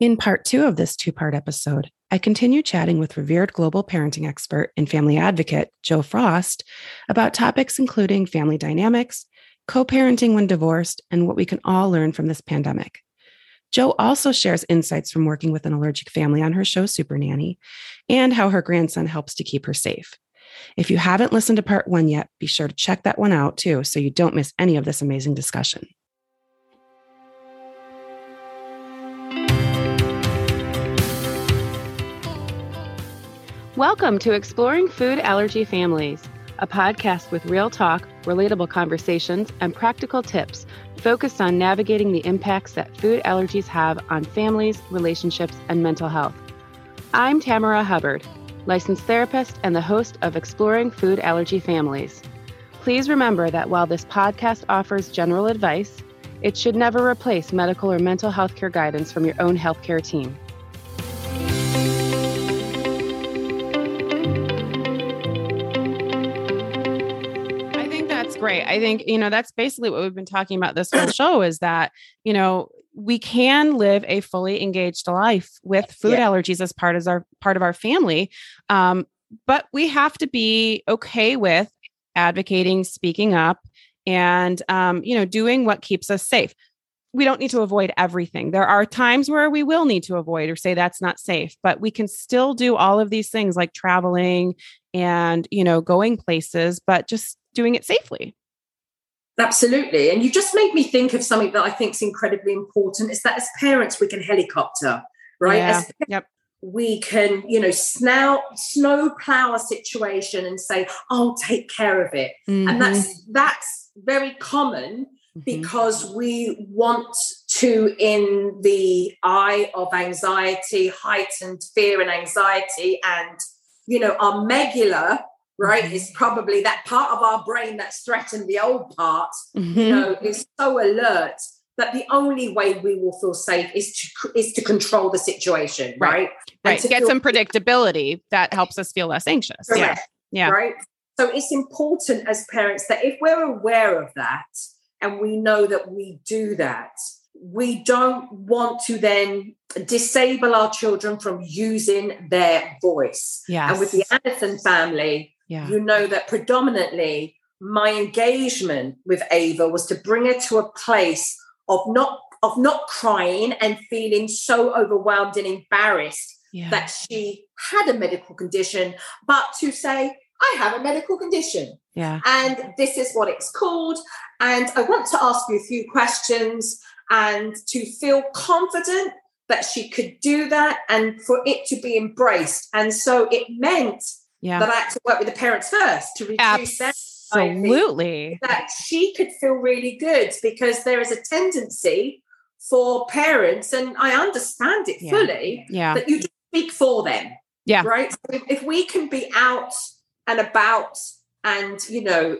In part two of this two part episode, I continue chatting with revered global parenting expert and family advocate, Jo Frost, about topics including family dynamics, co parenting when divorced, and what we can all learn from this pandemic. Joe also shares insights from working with an allergic family on her show, Super Nanny, and how her grandson helps to keep her safe. If you haven't listened to part one yet, be sure to check that one out too, so you don't miss any of this amazing discussion. Welcome to Exploring Food Allergy Families, a podcast with real talk, relatable conversations, and practical tips focused on navigating the impacts that food allergies have on families, relationships, and mental health. I'm Tamara Hubbard, licensed therapist and the host of Exploring Food Allergy Families. Please remember that while this podcast offers general advice, it should never replace medical or mental health care guidance from your own healthcare team. Great. I think, you know, that's basically what we've been talking about this whole show is that, you know, we can live a fully engaged life with food yeah. allergies as part of our part of our family. Um, but we have to be okay with advocating, speaking up, and um, you know, doing what keeps us safe. We don't need to avoid everything. There are times where we will need to avoid or say that's not safe, but we can still do all of these things like traveling and, you know, going places, but just doing it safely. Absolutely. And you just made me think of something that I think is incredibly important is that as parents, we can helicopter, right? Yeah. As yep. We can, you know, snow, snow plow a situation and say, I'll take care of it. Mm-hmm. And that's that's very common mm-hmm. because we want to, in the eye of anxiety, heightened fear and anxiety, and you know, our medulla right mm-hmm. is probably that part of our brain that's threatened the old part mm-hmm. you know is so alert that the only way we will feel safe is to is to control the situation right right, right. get some predictability that helps us feel less anxious Correct. yeah yeah right so it's important as parents that if we're aware of that and we know that we do that we don't want to then disable our children from using their voice. Yes. And with the Anderson family, yeah. you know that predominantly my engagement with Ava was to bring her to a place of not of not crying and feeling so overwhelmed and embarrassed yeah. that she had a medical condition, but to say, I have a medical condition. Yeah. And this is what it's called. And I want to ask you a few questions and to feel confident that she could do that and for it to be embraced. And so it meant yeah. that I had to work with the parents first to reduce Absolutely. that. She could feel really good because there is a tendency for parents, and I understand it yeah. fully, yeah. that you speak for them. Yeah. Right. So if we can be out and about and, you know,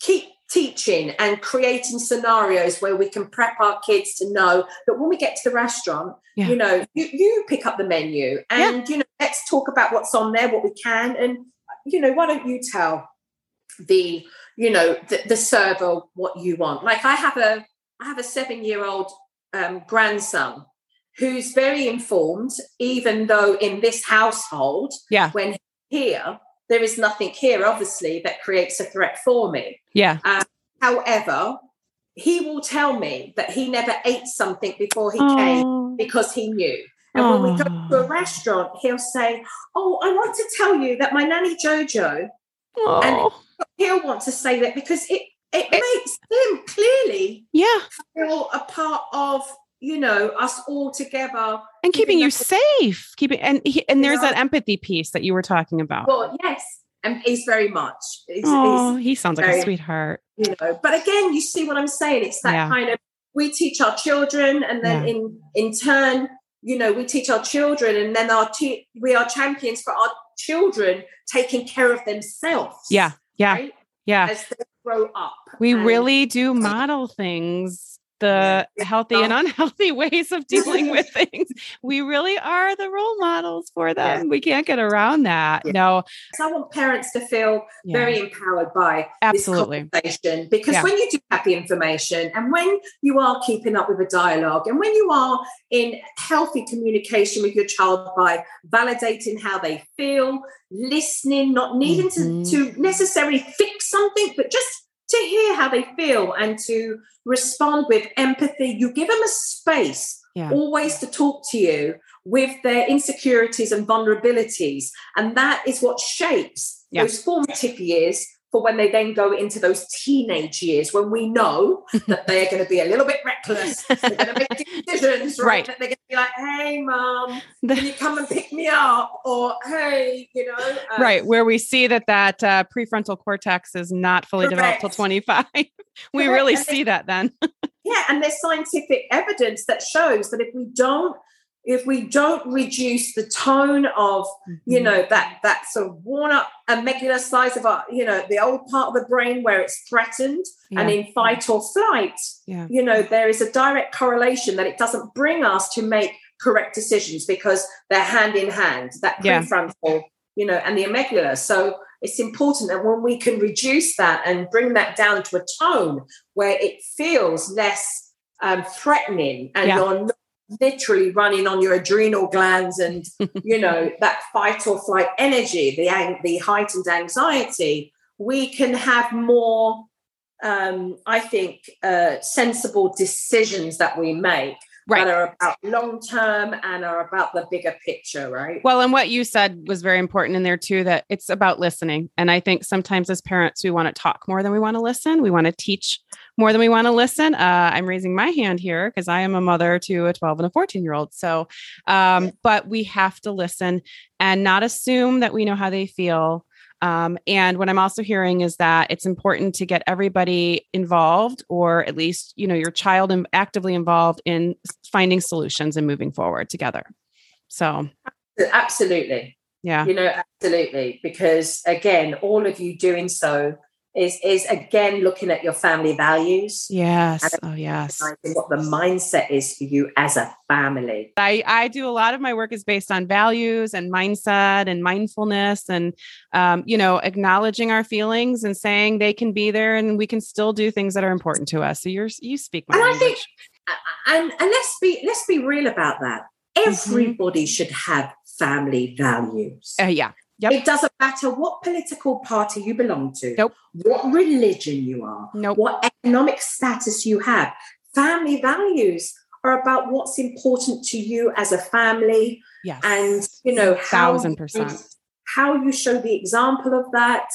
keep teaching and creating scenarios where we can prep our kids to know that when we get to the restaurant, yeah. you know, you, you pick up the menu and, yeah. you know, let's talk about what's on there, what we can. And, you know, why don't you tell the, you know, the, the server what you want? Like I have a, I have a seven year old um, grandson who's very informed, even though in this household, yeah, when here, there is nothing here, obviously, that creates a threat for me. Yeah. Um, however, he will tell me that he never ate something before he oh. came because he knew. And oh. when we go to a restaurant, he'll say, Oh, I want to tell you that my nanny Jojo, oh. and he'll want to say that because it, it, it makes him clearly yeah. feel a part of you know us all together and keeping you safe keeping and he, and there's that empathy piece that you were talking about well yes and he's very much he's, oh, he's he sounds like a sweetheart you know but again you see what i'm saying it's that yeah. kind of we teach our children and then yeah. in in turn you know we teach our children and then our te- we are champions for our children taking care of themselves yeah yeah right? yeah as they grow up we really do model things the yeah. healthy and unhealthy ways of dealing with things. We really are the role models for them. Yeah. We can't get around that. Yeah. No. So I want parents to feel very empowered by Absolutely. this conversation because when you do have the information and when you are keeping up with a dialogue and when you are in healthy communication with your child by validating how they feel, listening, not needing mm-hmm. to, to necessarily fix something, but just to hear how they feel and to respond with empathy. You give them a space yeah. always to talk to you with their insecurities and vulnerabilities. And that is what shapes yeah. those formative years for when they then go into those teenage years when we know that they're going to be a little bit reckless. They're going to make decisions, right? right. That they're going to be like, hey, mom, can you come and pick me up? Or, hey, you know. Um, right. Where we see that that uh, prefrontal cortex is not fully correct. developed till 25. we correct. really and see that then. yeah. And there's scientific evidence that shows that if we don't if we don't reduce the tone of you mm-hmm. know that that sort of worn up amygdala size of our you know the old part of the brain where it's threatened yeah. and in fight or flight yeah. you know there is a direct correlation that it doesn't bring us to make correct decisions because they're hand in hand that prefrontal yeah. you know and the amygdala so it's important that when we can reduce that and bring that down to a tone where it feels less um, threatening and you're not literally running on your adrenal glands and you know that fight or flight energy the the heightened anxiety we can have more um, i think uh, sensible decisions that we make right. that are about long term and are about the bigger picture, right? Well, and what you said was very important in there too that it's about listening. And I think sometimes as parents, we want to talk more than we want to listen. We want to teach more than we want to listen. Uh, I'm raising my hand here because I am a mother to a 12 and a 14 year old. So, um, but we have to listen and not assume that we know how they feel um, and what I'm also hearing is that it's important to get everybody involved, or at least you know your child actively involved in finding solutions and moving forward together. So, absolutely, yeah, you know, absolutely, because again, all of you doing so is is again looking at your family values. Yes. Oh yes. What the mindset is for you as a family. I I do a lot of my work is based on values and mindset and mindfulness and um, you know acknowledging our feelings and saying they can be there and we can still do things that are important to us. So you're you speak my and language. I think and and let's be let's be real about that. Mm-hmm. Everybody mm-hmm. should have family values. Uh, yeah. Yep. It doesn't matter what political party you belong to, nope. what religion you are, nope. what economic status you have. Family values are about what's important to you as a family. Yes. And, you know, how, thousand percent. how you show the example of that,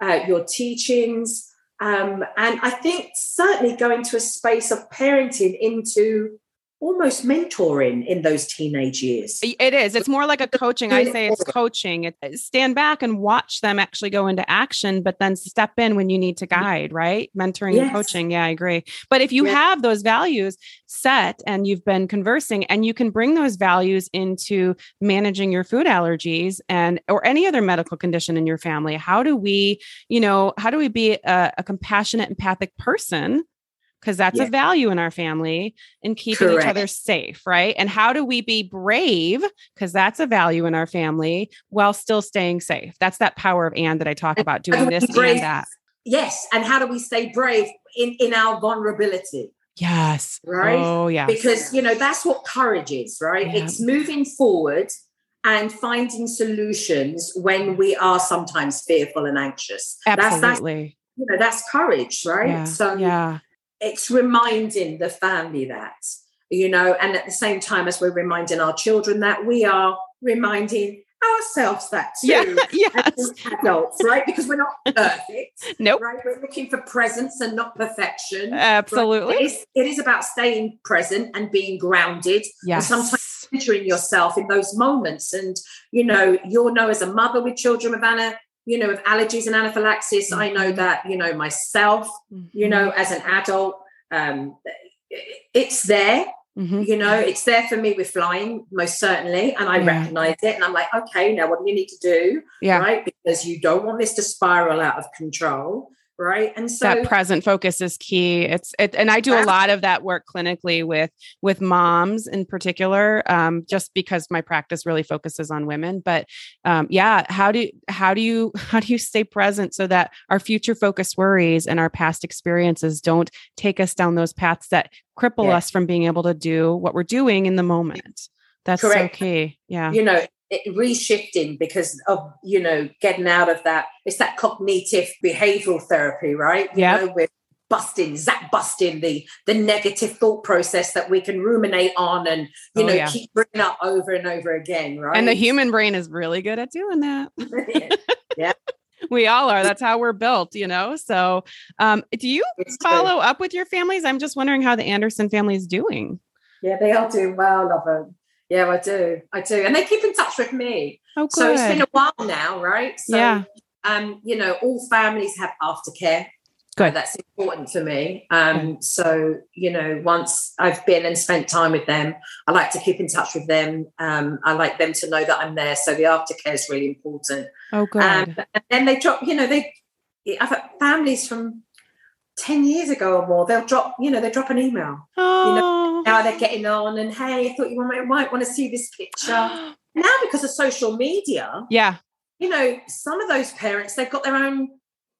uh, your teachings. Um, and I think certainly going to a space of parenting into almost mentoring in those teenage years. It is. It's more like a coaching. I say it's coaching. It, stand back and watch them actually go into action, but then step in when you need to guide, right? Mentoring yes. and coaching. Yeah, I agree. But if you yes. have those values set and you've been conversing and you can bring those values into managing your food allergies and or any other medical condition in your family, how do we, you know, how do we be a, a compassionate, empathic person? Because that's a value in our family in keeping Correct. each other safe, right? And how do we be brave? Because that's a value in our family while still staying safe. That's that power of and that I talk about doing this and that. Yes. And how do we stay brave in, in our vulnerability? Yes. Right. Oh, yeah. Because, you know, that's what courage is, right? Yeah. It's moving forward and finding solutions when we are sometimes fearful and anxious. Absolutely. That's, that's you know, that's courage, right? Yeah. So, yeah it's reminding the family that you know and at the same time as we're reminding our children that we are reminding ourselves that too yeah, yes. adults right because we're not perfect nope right we're looking for presence and not perfection absolutely right? it, is, it is about staying present and being grounded yes. and sometimes centering yourself in those moments and you know you'll know as a mother with children with Anna you know, with allergies and anaphylaxis, mm-hmm. I know mm-hmm. that, you know, myself, mm-hmm. you know, as an adult, um, it's there. Mm-hmm. You know, it's there for me with flying, most certainly. And I yeah. recognize it. And I'm like, okay, now what do you need to do? Yeah. Right. Because you don't want this to spiral out of control. Right? And so that present focus is key. It's it and i do a lot of that work clinically with with moms in particular um, just because my practice really focuses on women. But um, yeah how do how do you how do you stay present so that our future focus worries and our past experiences don't take us down those paths that cripple yeah. us from being able to do what we're doing in the moment? That's Correct. so key. Yeah. You know reshifting because of you know getting out of that it's that cognitive behavioral therapy right? Yeah we're busting zap busting the the negative thought process that we can ruminate on and you oh, know yeah. keep bringing up over and over again right? And the human brain is really good at doing that. Yeah. We all are. That's how we're built you know? So um, do you it's follow true. up with your families? I'm just wondering how the anderson family is doing. Yeah they are doing well love them yeah, I do. I do. And they keep in touch with me. Oh, so it's been a while now, right? So, yeah. um, you know, all families have aftercare. Good. that's important for me. Um, so, you know, once I've been and spent time with them, I like to keep in touch with them. Um, I like them to know that I'm there. So the aftercare is really important. Oh, good. Um, and then they drop, you know, they, I've had families from 10 years ago or more, they'll drop, you know, they drop an email. Oh. You know, how they're getting on and hey, I thought you might, might want to see this picture. now because of social media, yeah. You know, some of those parents, they've got their own,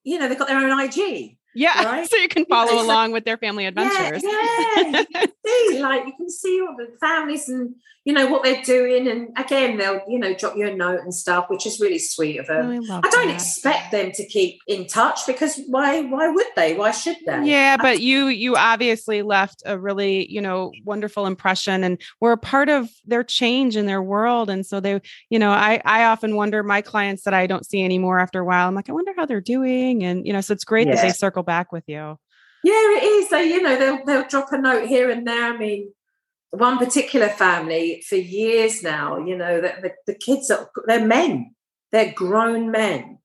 you know, they've got their own IG. Yeah. Right? So you can follow along with their family adventures. Yeah, yeah. you can see, like you can see all the families and you know what they're doing and again they'll you know drop you a note and stuff which is really sweet of them oh, I, I, don't that. expect them to keep in touch because why why would they why should they yeah but you you obviously left a really you know wonderful impression and we're a part of their change in their world and so they you know i i often wonder my clients that i don't see anymore after a while i'm like i wonder how they're doing and you know so it's great yeah. that they circle back with you yeah it is they you know they'll they'll drop a note here and there i mean one particular family for years now, you know, that the, the kids are they're men, they're grown men.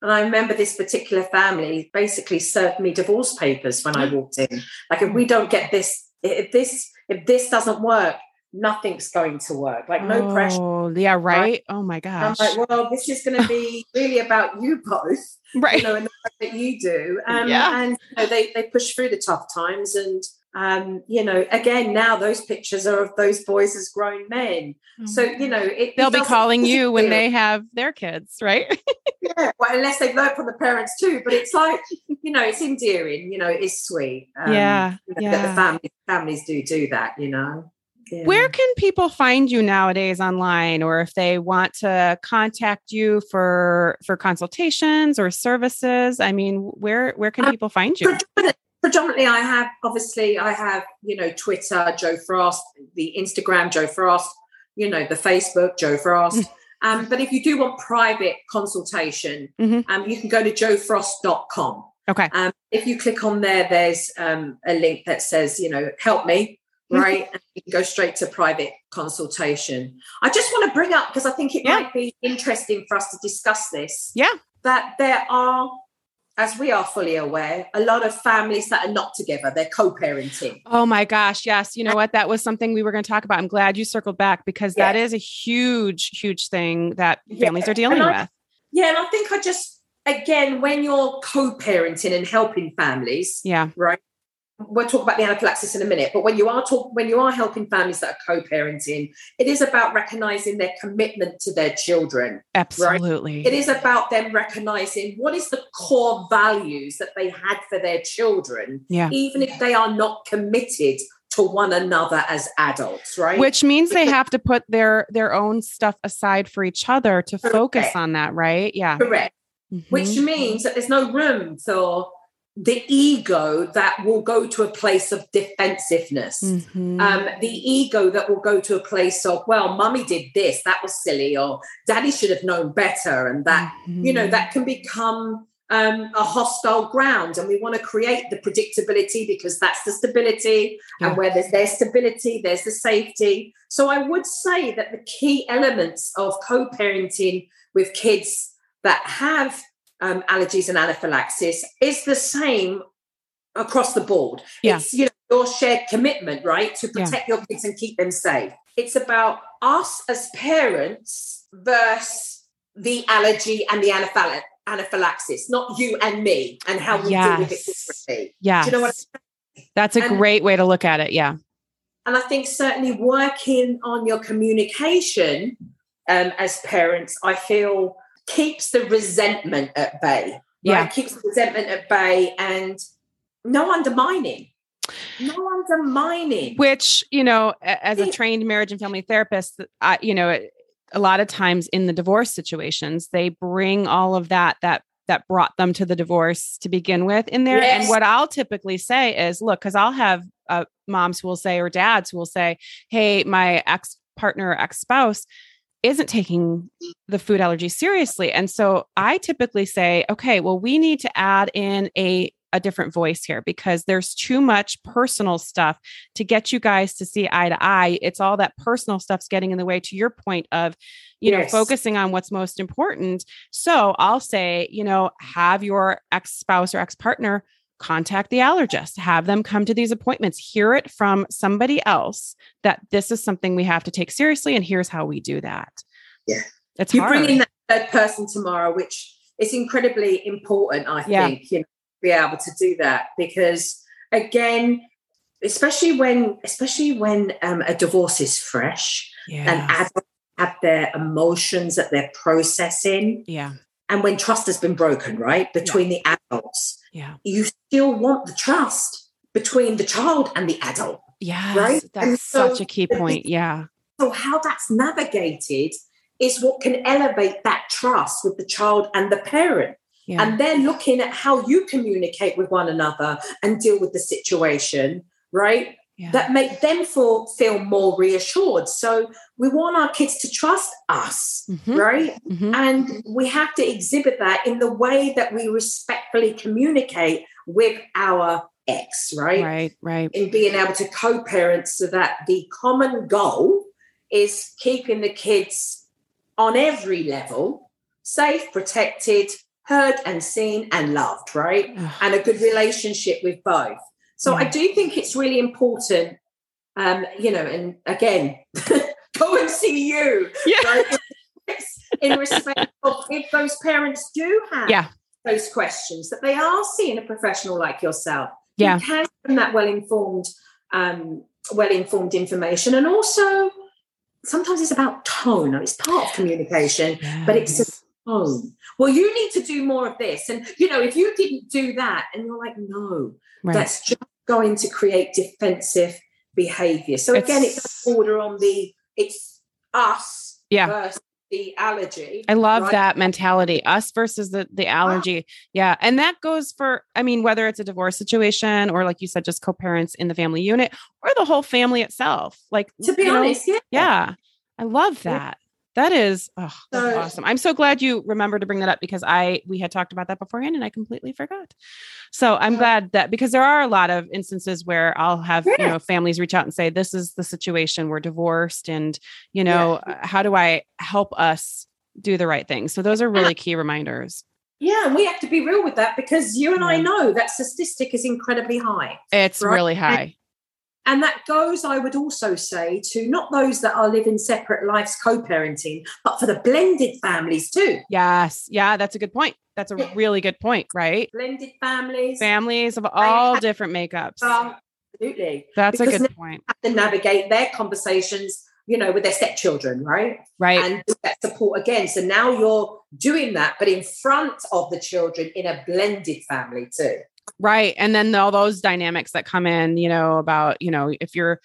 And I remember this particular family basically served me divorce papers when I mm. walked in. Like, if we don't get this, if this, if this doesn't work, nothing's going to work. Like, no oh, pressure. Yeah, right? right? Oh my gosh. I'm like, well, this is going to be really about you both, right? You know, and the work that you do. Um, yeah. And you know, they they push through the tough times and um, you know, again, now those pictures are of those boys as grown men. So, you know, it, they'll it be calling you when they have their kids, right? yeah, well, unless they've learned from the parents too. But it's like, you know, it's endearing. You know, it's sweet. Um, yeah, yeah. That the family, families do do that. You know. Yeah. Where can people find you nowadays online, or if they want to contact you for for consultations or services? I mean, where where can uh, people find you? predominantly i have obviously i have you know twitter jo frost the instagram jo frost you know the facebook jo frost mm. um, but if you do want private consultation mm-hmm. um, you can go to jofrost.com okay um, if you click on there there's um, a link that says you know help me mm-hmm. Right and you can go straight to private consultation i just want to bring up because i think it yeah. might be interesting for us to discuss this yeah that there are as we are fully aware, a lot of families that are not together, they're co parenting. Oh my gosh. Yes. You know what? That was something we were going to talk about. I'm glad you circled back because yeah. that is a huge, huge thing that families yeah. are dealing I, with. Yeah. And I think I just, again, when you're co parenting and helping families, yeah. Right we'll talk about the anaphylaxis in a minute but when you are talk, when you are helping families that are co-parenting it is about recognizing their commitment to their children absolutely right? it is about them recognizing what is the core values that they had for their children yeah. even if they are not committed to one another as adults right which means they have to put their their own stuff aside for each other to focus on that right yeah correct mm-hmm. which means that there's no room for the ego that will go to a place of defensiveness, mm-hmm. um, the ego that will go to a place of, well, mummy did this, that was silly, or daddy should have known better. And that, mm-hmm. you know, that can become um, a hostile ground. And we want to create the predictability because that's the stability. Yeah. And where there's there's stability, there's the safety. So I would say that the key elements of co parenting with kids that have um, allergies and anaphylaxis is the same across the board. Yeah. It's you know your shared commitment, right, to protect yeah. your kids and keep them safe. It's about us as parents versus the allergy and the anaphylaxis, not you and me, and how we yes. deal with it differently. Yeah. Do you know what That's a and, great way to look at it. Yeah. And I think certainly working on your communication um, as parents, I feel keeps the resentment at bay. Right? Yeah. Keeps the resentment at bay and no undermining. No undermining. Which, you know, as a trained marriage and family therapist, I, you know, a lot of times in the divorce situations, they bring all of that, that that brought them to the divorce to begin with in there. Yes. And what I'll typically say is, look, because I'll have uh, moms who will say, or dads who will say, hey, my ex partner ex spouse isn't taking the food allergy seriously. And so I typically say, okay, well, we need to add in a a different voice here because there's too much personal stuff to get you guys to see eye to eye. It's all that personal stuff's getting in the way to your point of, you yes. know, focusing on what's most important. So I'll say, you know, have your ex spouse or ex partner contact the allergist, have them come to these appointments, hear it from somebody else that this is something we have to take seriously. And here's how we do that. Yeah. It's you hard. bring in that third person tomorrow, which is incredibly important, I yeah. think, you know, be able to do that because again, especially when especially when um, a divorce is fresh yes. and adults have their emotions that they're processing. Yeah. And when trust has been broken, right, between yeah. the adults, yeah, you still want the trust between the child and the adult. Yeah, right. That's so such a key point. Yeah. So how that's navigated is what can elevate that trust with the child and the parent. Yeah. And then looking at how you communicate with one another and deal with the situation, right? Yeah. That make them feel, feel more reassured. So we want our kids to trust us, mm-hmm. right? Mm-hmm. And we have to exhibit that in the way that we respectfully communicate with our ex, right? Right, right. In being able to co parent so that the common goal is keeping the kids on every level safe, protected, heard and seen and loved, right? and a good relationship with both. So I do think it's really important, um, you know, and again, go and see you. Yeah. Right? In respect of if those parents do have yeah. those questions, that they are seeing a professional like yourself. Yeah. Who can that well informed, um, well informed information. And also sometimes it's about tone. It's part of communication, yes. but it's a tone. Well, you need to do more of this. And you know, if you didn't do that, and you're like, no, right. that's just going to create defensive behavior. So again, it's, it's order on the it's us yeah. versus the allergy. I love right? that mentality. Us versus the the ah. allergy. Yeah. And that goes for I mean whether it's a divorce situation or like you said just co-parents in the family unit or the whole family itself. Like to be honest, know, yeah. Yeah. I love that. That is oh, that's so, awesome. I'm so glad you remember to bring that up because I we had talked about that beforehand and I completely forgot. So I'm yeah. glad that because there are a lot of instances where I'll have yeah. you know families reach out and say this is the situation we're divorced and you know yeah. how do I help us do the right thing. So those are really key reminders. Yeah, we have to be real with that because you and I know that statistic is incredibly high. It's right? really high. And that goes, I would also say, to not those that are living separate lives co parenting, but for the blended families too. Yes. Yeah, that's a good point. That's a really good point, right? Blended families. Families of all have, different makeups. absolutely. That's because a good point. Have to navigate their conversations, you know, with their stepchildren, right? Right. And that support again. So now you're doing that, but in front of the children in a blended family too. Right. And then all those dynamics that come in, you know, about, you know, if you're,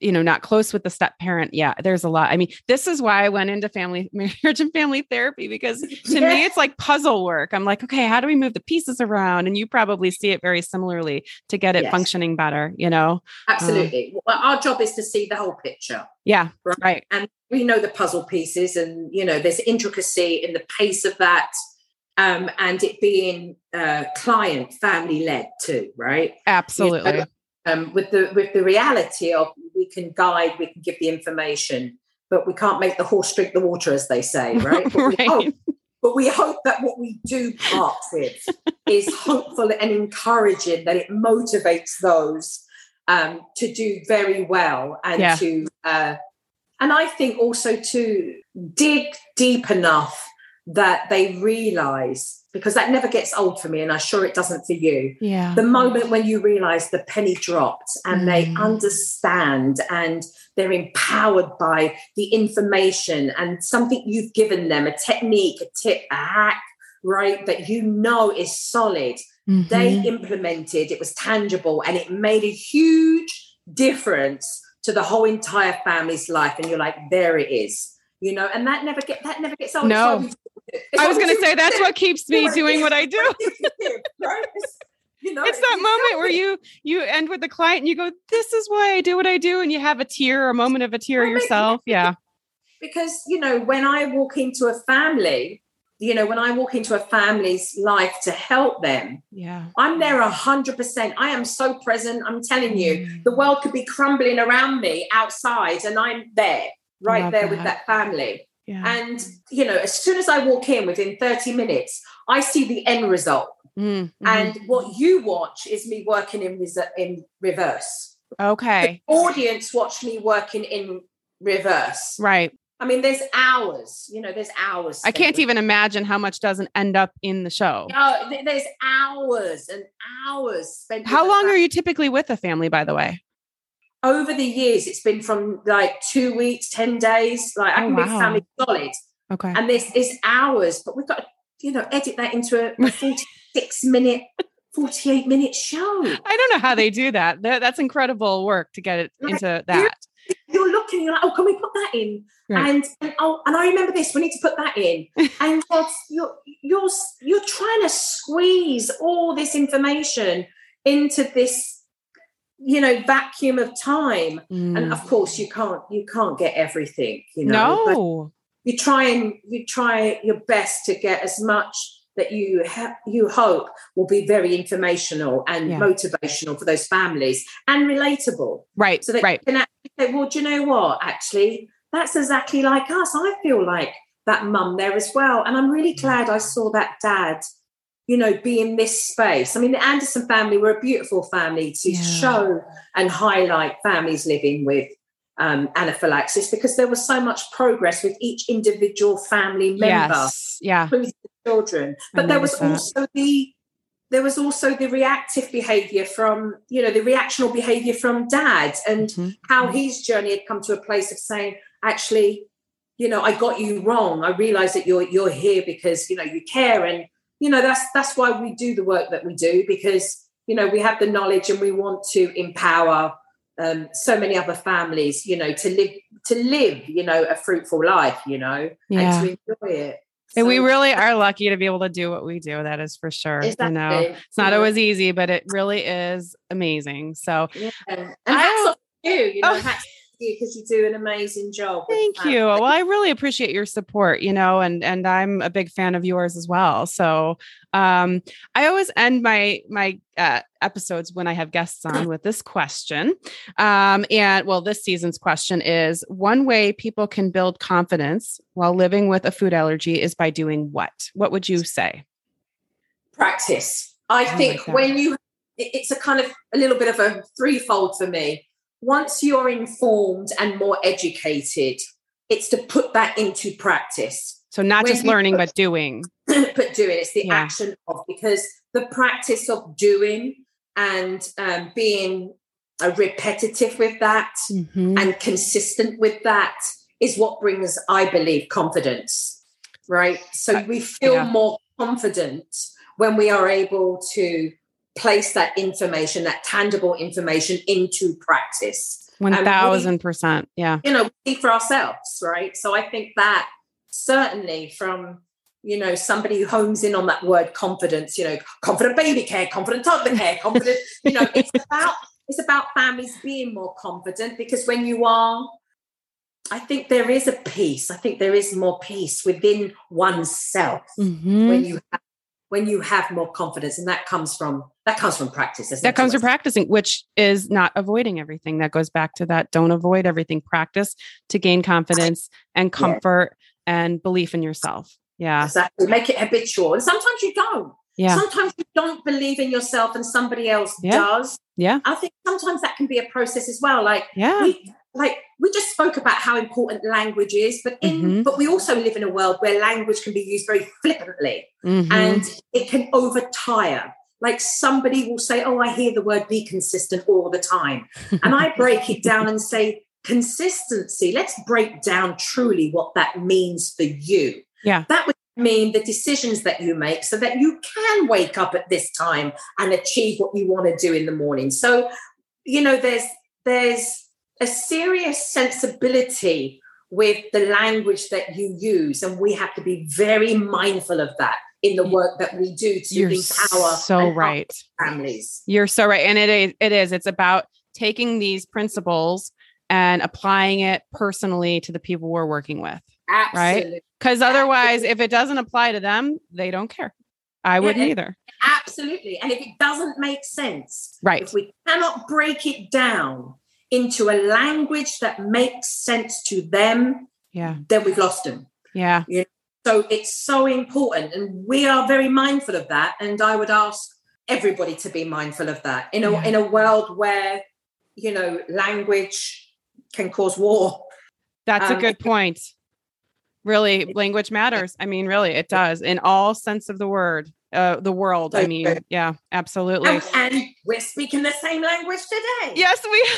you know, not close with the step parent. Yeah, there's a lot. I mean, this is why I went into family marriage and family therapy because to me it's like puzzle work. I'm like, okay, how do we move the pieces around? And you probably see it very similarly to get it yes. functioning better, you know? Absolutely. Um, well, our job is to see the whole picture. Yeah. Right? right. And we know the puzzle pieces and, you know, there's intricacy in the pace of that um, and it being uh, client family led too, right? Absolutely. You know, um, with the with the reality of we can guide, we can give the information, but we can't make the horse drink the water, as they say, right? But, right. We, hope, but we hope that what we do part with is hopeful and encouraging, that it motivates those um, to do very well and yeah. to uh, and I think also to dig deep enough that they realize because that never gets old for me, and I'm sure it doesn't for you. Yeah. The moment when you realize the penny dropped and they Mm. understand and they're empowered by the information and something you've given them, a technique, a tip, a hack, right, that you know is solid. They Mhm. implemented, it was tangible, and it made a huge difference to the whole entire family's life. And you're like, there it is. You know, and that never get that never gets old. No. Why we do it. It's I was going to say that's what keeps me doing what I do. It's- You know, It's that moment where you you end with the client and you go, "This is why I do what I do," and you have a tear, a moment of a tear Well, maybe- yourself. Yeah. because you know when i walk into a family you know when i walk into a family's life to help them Yeah. i'm there a hundred percent i am so present i'm telling you Mm. the world could be crumbling around me outside and i'm there right Love there with that. that family Yeah. and you know as soon as i walk in within 30 minutes i see the end result Mm, mhm. and what you watch is me working in, res- in reverse okay. the audience watch me working in reverse Right. I mean, there's hours, you know, there's hours. I can't even imagine how much doesn't end up in the show. No, th- there's hours and hours spent. How long are you typically with a family, by the way? Over the years, it's been from like two weeks, 10 days. Like I Oh, can be wow. family solid. Okay. And this is hours, but we've got to, you know, edit that into a, a 46 minute, 48 minute show. I don't know how they do that. That- That's incredible work to get it Like, into that. You're looking, you're like, oh, can we put that in? Right. And, and oh, and I remember this. We need to put that in. and you're you're you're trying to squeeze all this information into this, you know, vacuum of time. And Mm. of course, you can't you can't get everything. You know, No. you try and you try your best to get as much that you ha- you hope will be very informational and Yeah. motivational for those families and relatable Right. so that right. you can actually say, well, do you know what? Actually, that's exactly like us. I feel like that mum there as well. And I'm really glad I saw that dad, you know, be in this space. I mean, the Anderson family were a beautiful family to Yeah. show and highlight families living with um, anaphylaxis because there was so much progress with each individual family member Yes. Yeah. including the children. But there was that. also the there was also the reactive behavior from you know the reactional behavior from dad and Mhm. how his journey had come to a place of saying actually you know i got you wrong i realize that you're you're here because you know you care and you know that's that's why we do the work that we do because you know we have the knowledge and we want to empower um, so many other families you know to live to live you know a fruitful life you know Yeah. and to enjoy it And we really are lucky to be able to do what we do. That is for sure. You know, it's not know, always easy, but it really is amazing. So Yeah. And I hats off to you, you know, Oh. hats you because you do an amazing job. Thank you. Well, I really appreciate your support, you know, and and I'm a big fan of yours as well. So, um I always end my my uh episodes when I have guests on with this question. Um and well, this season's question is one way people can build confidence while living with a food allergy is by doing what? What would you say? Practice. I I think when you, it's a kind of a little bit of a threefold for me. Once you're informed and more educated, it's to put that into practice. So not When just learning put- but doing. but doing it's the Yeah. action of because the practice of doing and um, being uh, repetitive with that Mhm. and consistent with that is what brings, I believe, confidence, right? So Uh, we feel yeah. more confident when we are able to place that information, that tangible information into practice. Thousand percent. Yeah. You know, see for ourselves, right? So I think that certainly from you know somebody who homes in on that word confidence you know confident baby care confident toddler care confident you know it's about it's about families being more confident because when you are i think there is a peace i think there is more peace within oneself Mhm. when you have, when you have more confidence and that comes from that comes from practice that comes from practicing which is not avoiding everything. That goes back to that don't avoid everything. Practice to gain confidence and comfort and belief in yourself. Yeah. Exactly. Make it habitual. And sometimes you don't. Yeah. Sometimes you don't believe in yourself and somebody else Yeah. does. Yeah. I think sometimes that can be a process as well. Like yeah. we like we just spoke about how important language is, but in Mhm. but we also live in a world where language can be used very flippantly Mhm. and it can overtire. Like somebody will say, Oh, I hear the word be consistent all the time. And I break it down and say, Consistency, let's break down truly what that means for you. Yeah. That would mean the decisions that you make so that you can wake up at this time and achieve what you want to do in the morning. So, you know, there's there's a serious sensibility with the language that you use, and we have to be very mindful of that in the work that we do to You're empower so right. families. You're so right. And it is, it is, it's about taking these principles and applying it personally to the people we're working with. Absolutely. Because otherwise, if it doesn't apply to them, they don't care. I wouldn't and- either. Absolutely. And if it doesn't make sense, Right. if we cannot break it down into a language that makes sense to them, Yeah. then we've lost them. Yeah. So it's so important. And we are very mindful of that. And I would ask everybody to be mindful of that in a, Yeah. in a world where, you know, language can cause war. That's a Um, good point. Really, language matters. I mean, really, it does in all sense of the word, uh, the world. I mean, yeah, absolutely. And, and we're speaking the same language today. Yes, we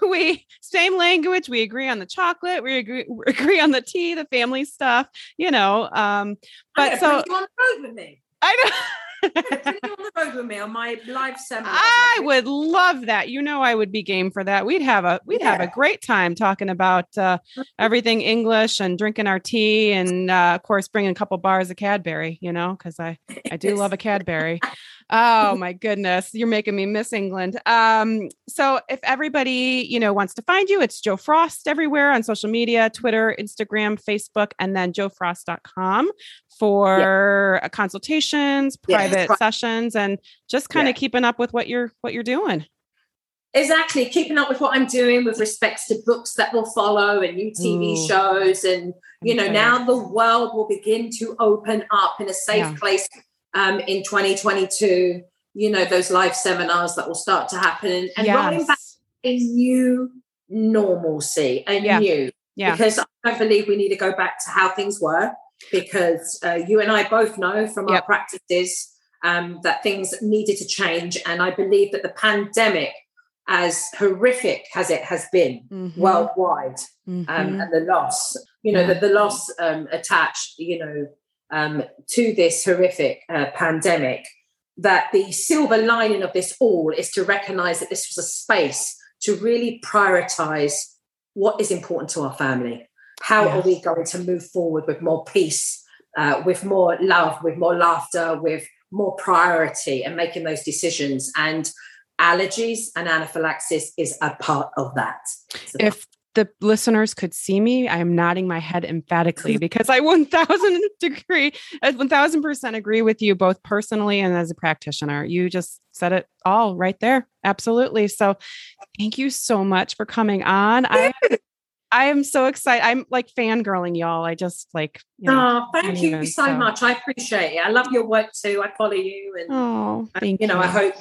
We we same language. We agree on the chocolate. We agree we agree on the tea, the family stuff. You know, um, but so you on the road with me. I know. I'm gonna bring you on the road with me on my live seminar. I would love that. You know, I would be game for that. We'd have a we'd have a great time talking about uh, everything English and drinking our tea, and uh, of course, bringing a couple bars of Cadbury. You know, because I I do love a Cadbury. Oh my goodness, you're making me miss England. Um, so if everybody you know wants to find you, it's Jo Frost everywhere on social media, Twitter, Instagram, Facebook, and then jofrost.com for uh, consultations, private Pri- sessions, and just kind of Yeah. keeping up with what you're what you're doing. Exactly, keeping up with what I'm doing with respects to books that will follow and new TV Ooh. shows, and you know Okay. now the world will begin to open up in a safe Yeah. place um, in 2022. You know those live seminars that will start to happen, and rolling back a new normalcy, a Yeah. new Yeah. because I believe we need to go back to how things were because uh, you and I both know from our Yep. practices um, that things needed to change. And I believe that the pandemic, as horrific as it has been Mhm. worldwide, Mhm. um, and the loss, you know, Yeah. the, the loss um, attached, you know, um, to this horrific uh, pandemic, that the silver lining of this all is to recognize that this was a space to really prioritize what is important to our family. How are we going to move forward with more peace, uh, with more love, with more laughter, with more priority, and making those decisions? And allergies and anaphylaxis is a part of that. So if the listeners could see me, I am nodding my head emphatically because I 1000 degree, uh, 1000% agree with you both personally and as a practitioner. You just said it all right there. Absolutely. So thank you so much for coming on. I I am so excited. I'm like fangirling y'all. I just like, you know, Oh, thank you even, so so- much. I appreciate it. I love your work too. I follow you, and oh, uh, thank you know, I hope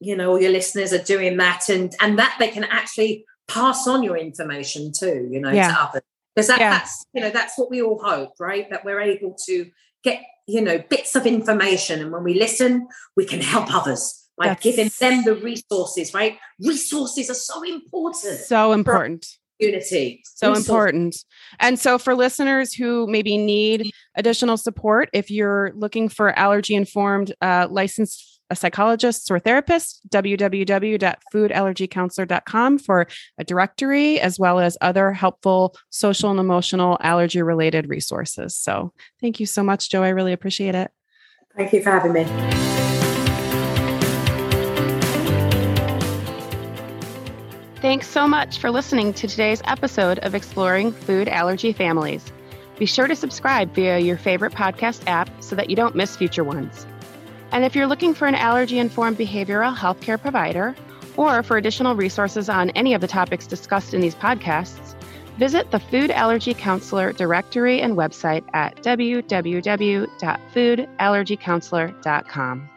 you know all your listeners are doing that, and and that they can actually pass on your information too. You know, Yeah. to others because that, Yeah. that's you know that's what we all hope, right? That we're able to get you know bits of information, and when we listen, we can help others by That's- giving them the resources. Right? Resources are so important. so important. Unity. so important. And so, for listeners who maybe need additional support, if you're looking for allergy informed uh, licensed psychologists or therapists, www.foodallergycounselor.com for a directory as well as other helpful social and emotional allergy related resources. So, thank you so much, Jo. I really appreciate it. Thank you for having me. Thanks so much for listening to today's episode of Exploring Food Allergy Families. Be sure to subscribe via your favorite podcast app so that you don't miss future ones. And if you're looking for an allergy informed behavioral healthcare provider, or for additional resources on any of the topics discussed in these podcasts, visit the Food Allergy Counselor directory and website at www.foodallergycounselor.com.